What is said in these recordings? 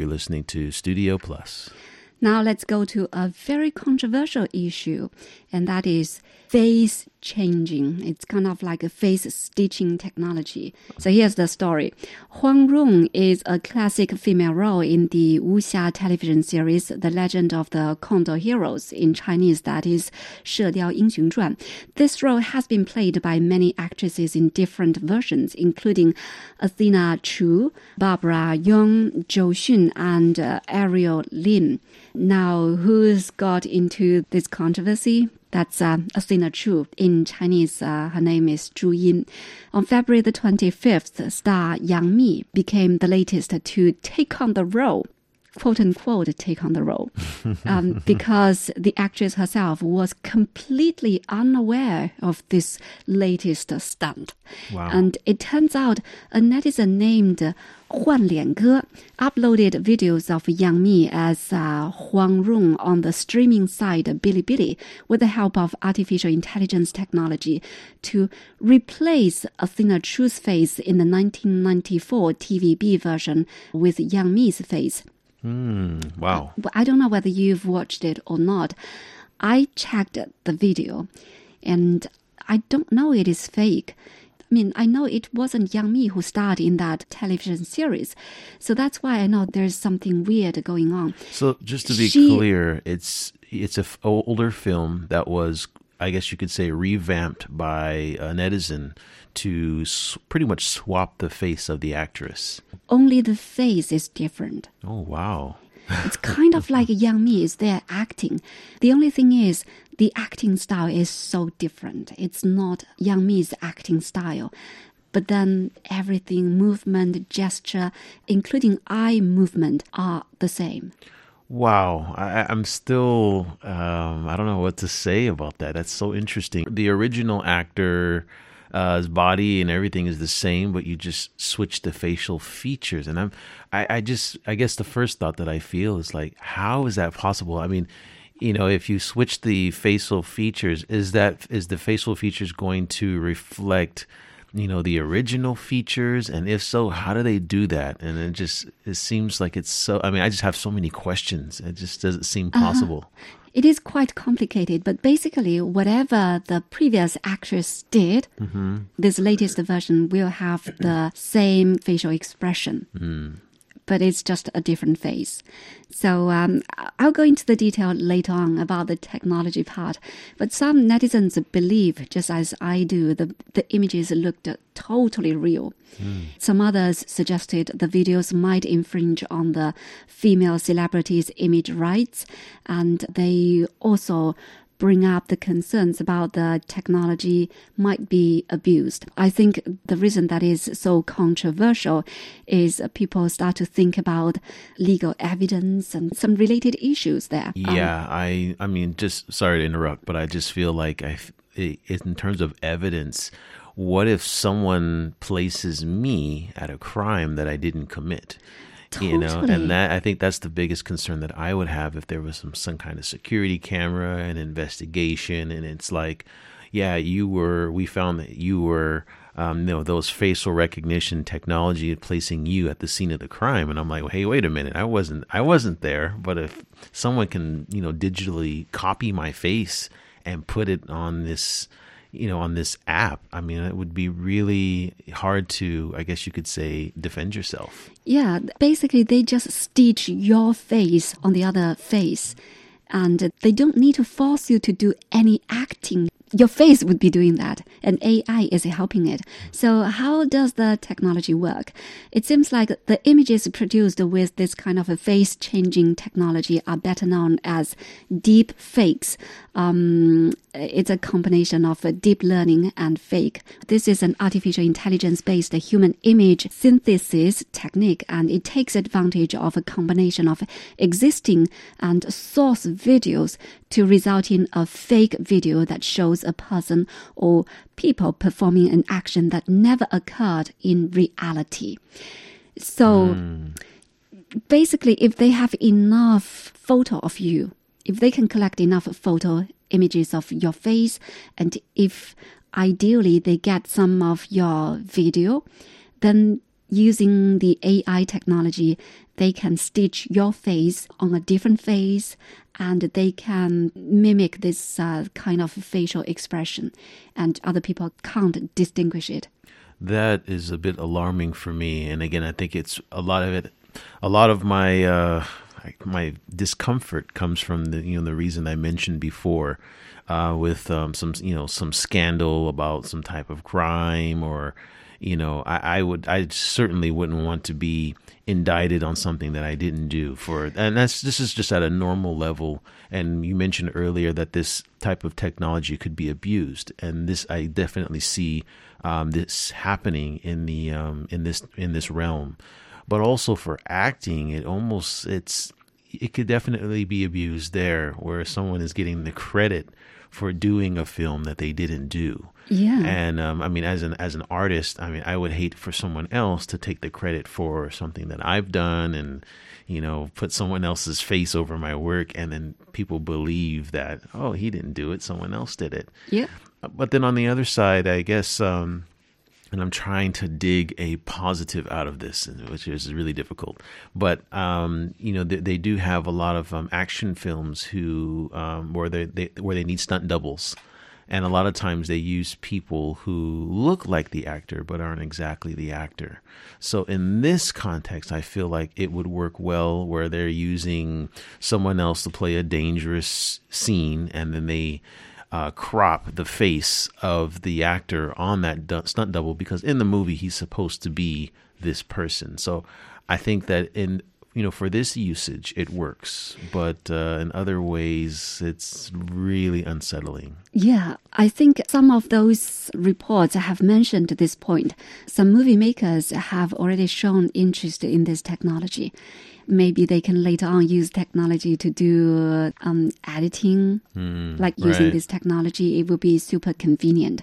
You're listening to Studio Plus. Now let's go to a very controversial issue, and that is face changing. It's kind of like a face stitching technology. So here's the story. Huang Rong is a classic female role in the wuxia television series The Legend of the Condor Heroes in Chinese that is 射雕英雄传. This role has been played by many actresses in different versions including Athena Chu, Barbara Yung, Zhou Xun and uh, Ariel Lin. Now, who's got into this controversy? That's uh, Athena Chu. In Chinese, uh, her name is Zhu Yin. On February the 25th, star Yang Mi became the latest to take on the role quote unquote take on the role um, because the actress herself was completely unaware of this latest stunt. Wow. And it turns out a netizen named Huan Lian Ge uploaded videos of Yang Mi as uh, Huang Rong on the streaming site Bilibili with the help of artificial intelligence technology to replace Athena Chu's face in the 1994 TVB version with Yang Mi's face. Mm, wow. But I don't know whether you've watched it or not. I checked the video and I don't know it is fake. I mean, I know it wasn't Yang Mi who starred in that television series. So that's why I know there's something weird going on. So just to be She- clear, it's it's a f- older film that was, I guess you could say, revamped by a netizen to pretty much swap the face of the actress. Only the face is different. Oh wow! It's kind of like Yang Mi is there acting. The only thing is, the acting style is so different. It's not Yang Mi's acting style. But then everything, movement, gesture, including eye movement, are the same. Wow, I, I'm still um, I don't know what to say about that. That's so interesting. The original actor. Uh, his body and everything is the same, but you just switch the facial features. And I'm, I, I just, I guess the first thought that I feel is like, how is that possible? I mean, you know, if you switch the facial features, is that is the facial features going to reflect, you know, the original features? And if so, how do they do that? And it just it seems like it's so. I mean, I just have so many questions. It just doesn't seem uh-huh. possible. It is quite complicated, but basically, whatever the previous actress did, mm-hmm. this latest version will have the same facial expression. Mm. But it's just a different phase. So um, I'll go into the detail later on about the technology part. But some netizens believe, just as I do, the, the images looked totally real. Some others suggested the videos might infringe on the female celebrities' image rights, and they also bring up the concerns about the technology might be abused. I think the reason that is so controversial is people start to think about legal evidence and some related issues there. Um, Yeah, I I mean, just sorry to interrupt, but I just feel like i- in terms of evidence, what if someone places me at a crime that I didn't commit? You know, and that I think that's the biggest concern that I would have if there was some some kind of security camera and investigation, and it's like, yeah, you were. We found that you were. Um, you know those facial recognition technology placing you at the scene of the crime, and I'm like, hey, wait a minute, I wasn't, I wasn't there. But if someone can, you know, digitally copy my face and put it on this, you know, on this app, I mean, it would be really hard to, I guess you could say, defend yourself. Yeah, basically, they just stitch your face on the other face, and they don't need to force you to do any acting. Your face would be doing that, and AI is helping it. So, how does the technology work? It seems like the images produced with this kind of a face changing technology are better known as deep fakes. Um, it's a combination of deep learning and fake. This is an artificial intelligence based human image synthesis technique, and it takes advantage of a combination of existing and source videos to result in a fake video that shows a person or people performing an action that never occurred in reality. So basically, if they have enough photo of you, if they can collect enough photo images of your face, and if ideally they get some of your video, then using the AI technology, they can stitch your face on a different face and they can mimic this uh, kind of facial expression, and other people can't distinguish it. That is a bit alarming for me. And again, I think it's a lot of it, a lot of my. Uh, my discomfort comes from the you know the reason I mentioned before, uh, with um, some you know some scandal about some type of crime or you know I, I would I certainly wouldn't want to be indicted on something that I didn't do for and that's this is just at a normal level. And you mentioned earlier that this type of technology could be abused and this I definitely see um, this happening in the um, in this in this realm. But also for acting it almost it's it could definitely be abused there where someone is getting the credit for doing a film that they didn't do Yeah. and um, I mean, as an as an artist, I mean, I would hate for someone else to take the credit for something that I've done, and you know, put someone else's face over my work, and then people believe that oh, he didn't do it, someone else did it. yeah. But then on the other side, I guess, um, and I'm trying to dig a positive out of this, which is really difficult. But um, you know, they, they do have a lot of um, action films who um, where they, they where they need stunt doubles. And a lot of times they use people who look like the actor but aren't exactly the actor. So in this context, I feel like it would work well where they're using someone else to play a dangerous scene and then they uh, crop the face of the actor on that du- stunt double because in the movie he's supposed to be this person. So I think that in you know for this usage it works, but uh, in other ways it's really unsettling. Yeah, I think some of those reports have mentioned this point. Some movie makers have already shown interest in this technology. Maybe they can later on use technology to do um, editing, like using right. this technology. It will be super convenient.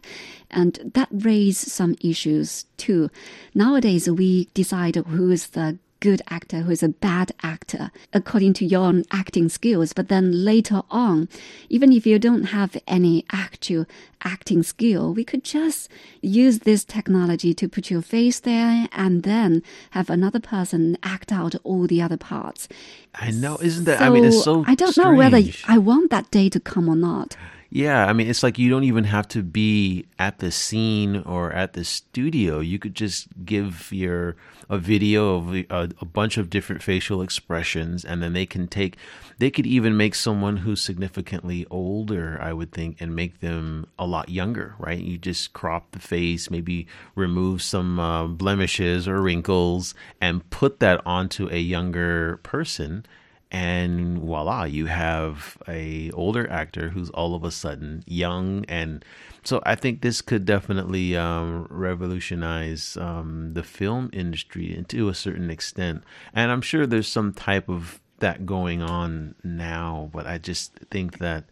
And that raised some issues too. Nowadays, we decide who is the good actor, who is a bad actor, according to your own acting skills. But then later on, even if you don't have any actual acting skill, we could just use this technology to put your face there and then have another person act out all the other parts. I know, isn't that? I mean, it's so. I don't know whether. I want that day to come or not. Yeah, I mean, it's like you don't even have to be at the scene or at the studio. You could just give your a video of a, a bunch of different facial expressions, and then they can take. They could even make someone who's significantly older, I would think, and make them a lot younger. Right? You just crop the face, maybe remove some uh, blemishes or wrinkles, and put that onto a younger person and voila you have a older actor who's all of a sudden young and so i think this could definitely um, revolutionize um, the film industry to a certain extent. And i'm sure there's some type of that going on now but i just think that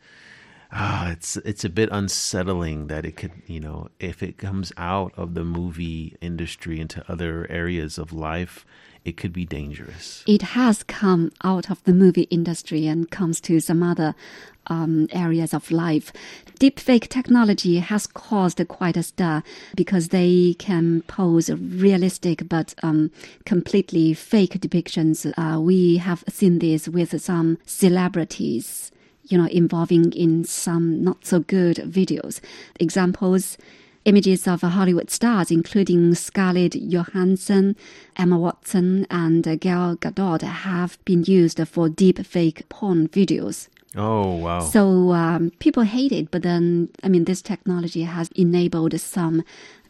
ah, it's it's a bit unsettling that it could you know if it comes out of the movie industry into other areas of life it could be dangerous it has come out of the movie industry and comes to some other um, areas of life. Deepfake technology has caused quite a stir because they can pose realistic but um, completely fake depictions. Uh, we have seen this with some celebrities, you know, involving in some not so good videos. Examples images of Hollywood stars, including Scarlett Johansson, Emma Watson, and Gal Gadot, have been used for deep fake porn videos. oh wow So um, people hate it, but then, I mean, this technology has enabled some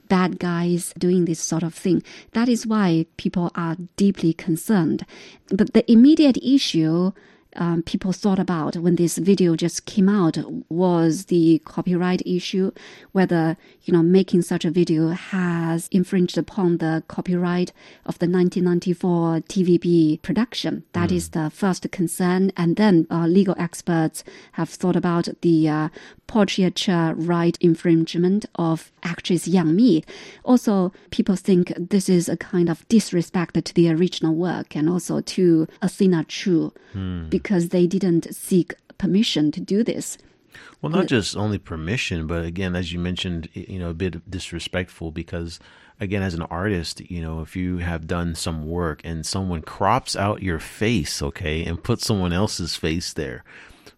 bad guys doing this sort of thing. That is why people are deeply concerned. But the immediate issue um, people thought about when this video just came out was the copyright issue, whether you know making such a video has infringed upon the copyright of the 1994 TVB production. That is the first concern, and then uh, legal experts have thought about the uh, portraiture right infringement of actress Yang Mi. Also, people think this is a kind of disrespect to the original work and also to Athena Chu because they didn't seek permission to do this. Well, not uh, just only permission, but again, as you mentioned, you know, a bit disrespectful because again, as an artist, you know, if you have done some work and someone crops out your face, okay, and puts someone else's face there,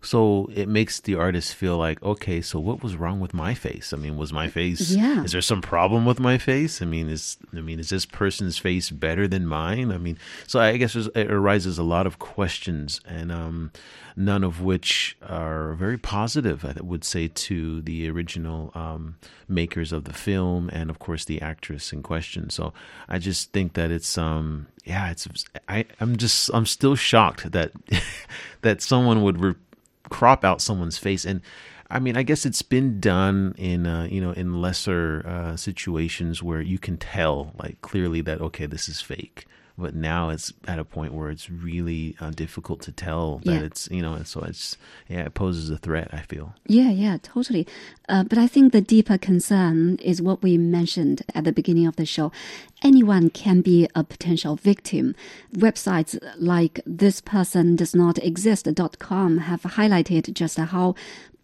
so it makes the artist feel like, okay, so what was wrong with my face? I mean, was my face? Yeah. Is there some problem with my face? I mean, is I mean, is this person's face better than mine? I mean, so I guess it arises a lot of questions, and um, none of which are very positive. I would say to the original um, makers of the film, and of course the actress in question. So I just think that it's um, yeah, it's I I'm just I'm still shocked that that someone would. Re- crop out someone's face. And I mean, I guess it's been done in uh, you know in lesser uh, situations where you can tell like clearly that okay, this is fake but now it's at a point where it's really uh, difficult to tell that Yeah. it's you know so it's yeah it poses a threat i feel Yeah, yeah, totally. Uh, but I think the deeper concern is what we mentioned at the beginning of the show. Anyone can be a potential victim. Websites like thispersondoesnotexist.com have highlighted just how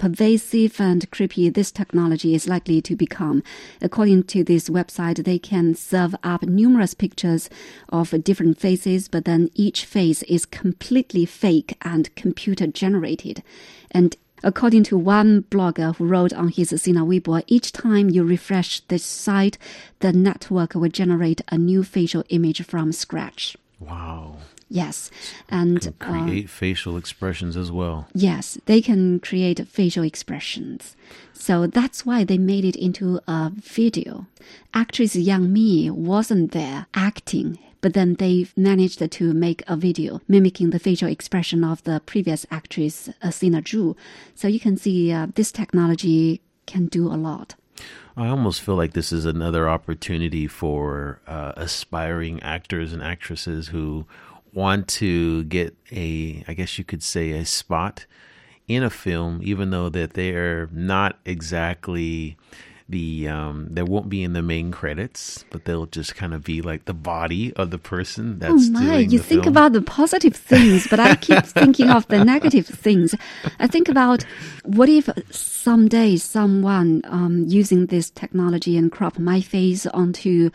pervasive and creepy this technology is likely to become. According to this website, they can serve up numerous pictures of different faces, but then each face is completely fake and computer generated. And According to one blogger who wrote on his Sina Weibo, each time you refresh this site, the network will generate a new facial image from scratch. wow Yes, and can create facial expressions as well Yes, they can create facial expressions. So that's why they made it into a video. Actress Yang Mi wasn't there acting, but then they managed to make a video mimicking the facial expression of the previous actress, uh, Sina Zhu. So you can see uh, this technology can do a lot. I almost feel like this is another opportunity for uh, aspiring actors and actresses who want to get a, I guess you could say, a spot in a film, even though that they're not exactly the, um, they won't be in the main credits, but they'll just kind of be like the body of the person that's oh my, you think film. about the positive things, but I keep thinking of the negative things. I think about what if someday someone um, using this technology and crop my face onto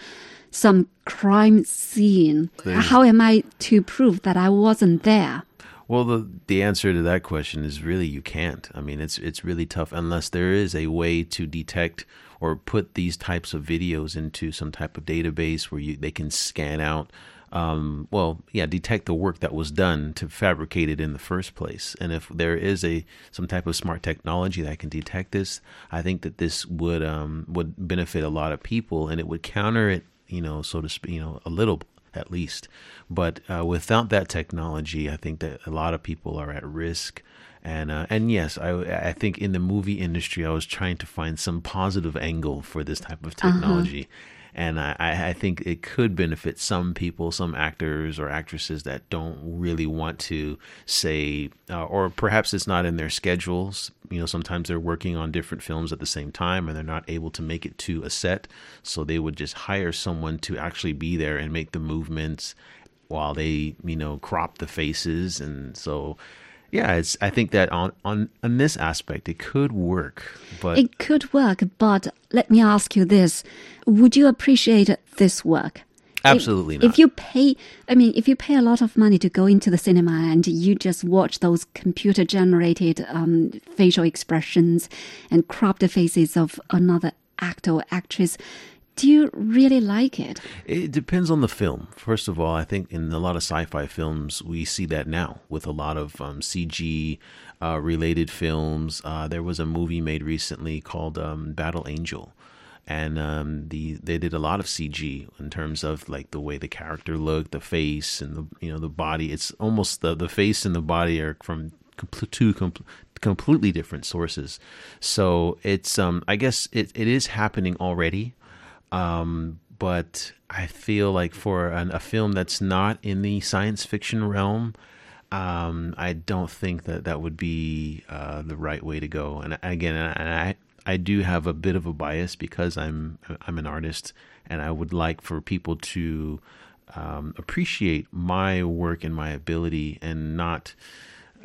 some crime scene. How am I to prove that I wasn't there? Well, the the answer to that question is really you can't. I mean, it's it's really tough unless there is a way to detect or put these types of videos into some type of database where you they can scan out. Um, well, yeah, detect the work that was done to fabricate it in the first place. And if there is a some type of smart technology that can detect this, I think that this would um, would benefit a lot of people, and it would counter it, you know, so to speak, you know, a little at least. But uh, without that technology, I think that a lot of people are at risk. And uh, and yes, I I think in the movie industry, I was trying to find some positive angle for this type of technology. And I, I think it could benefit some people, some actors or actresses that don't really want to say, uh, or perhaps it's not in their schedules. You know, sometimes they're working on different films at the same time and they're not able to make it to a set. So they would just hire someone to actually be there and make the movements while they, you know, crop the faces. And so, yeah, it's, I think that on, on, on this aspect, it could work. But It could work, but let me ask you this. Would you appreciate this work? Absolutely if, not. If you pay, I mean, if you pay a lot of money to go into the cinema and you just watch those computer generated um, facial expressions and crop the faces of another actor or actress, do you really like it? It depends on the film. First of all, I think in a lot of sci-fi films, we see that now with a lot of um, CG uh, related films. Uh, there was a movie made recently called um, Battle Angel, and um, the they did a lot of CG in terms of like the way the character looked, the face, and the you know the body. It's almost the the face and the body are from two compl- completely different sources. So it's um I guess it, it is happening already. Um, but I feel like for an, a film that's not in the science fiction realm, um, I don't think that that would be uh, the right way to go. And again, and I I do have a bit of a bias because I'm I'm an artist, and I would like for people to um, appreciate my work and my ability, and not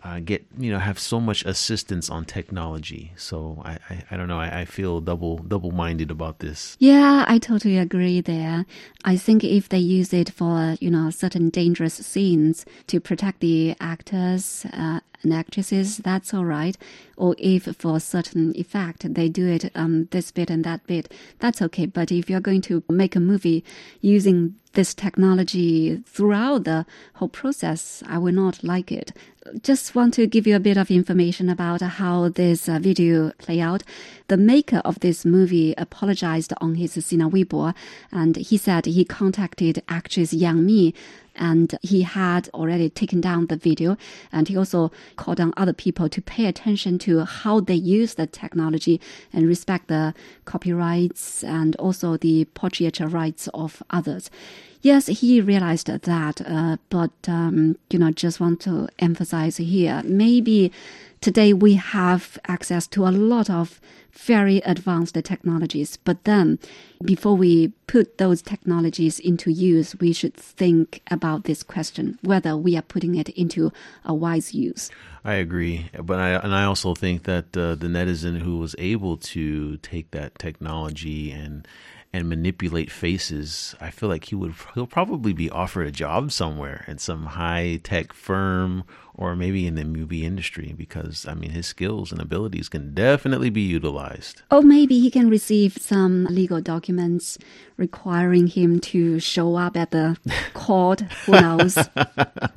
uh, get you know have so much assistance on technology. So I I, I don't know. I, I feel double double minded about this. Yeah, I totally agree there. I think if they use it for you know certain dangerous scenes to protect the actors. Uh, and actresses, that's all right. Or if for a certain effect they do it um, this bit and that bit, that's okay. But if you're going to make a movie using this technology throughout the whole process, I will not like it. Just want to give you a bit of information about how this uh, video play out. The maker of this movie apologized on his Sina Weibo, and he said he contacted actress Yang Mi and he had already taken down the video and he also called on other people to pay attention to how they use the technology and respect the copyrights and also the portraiture rights of others yes, he realized that, uh, but um, you know, just want to emphasize here, maybe today we have access to a lot of very advanced technologies, but then before we put those technologies into use, we should think about this question whether we are putting it into a wise use. I agree, but I and I also think that uh, the netizen who was able to take that technology and and manipulate faces, I feel like he would he'll probably be offered a job somewhere in some high tech firm or maybe in the movie industry because I mean his skills and abilities can definitely be utilized. Or maybe he can receive some legal documents requiring him to show up at the court. Who knows?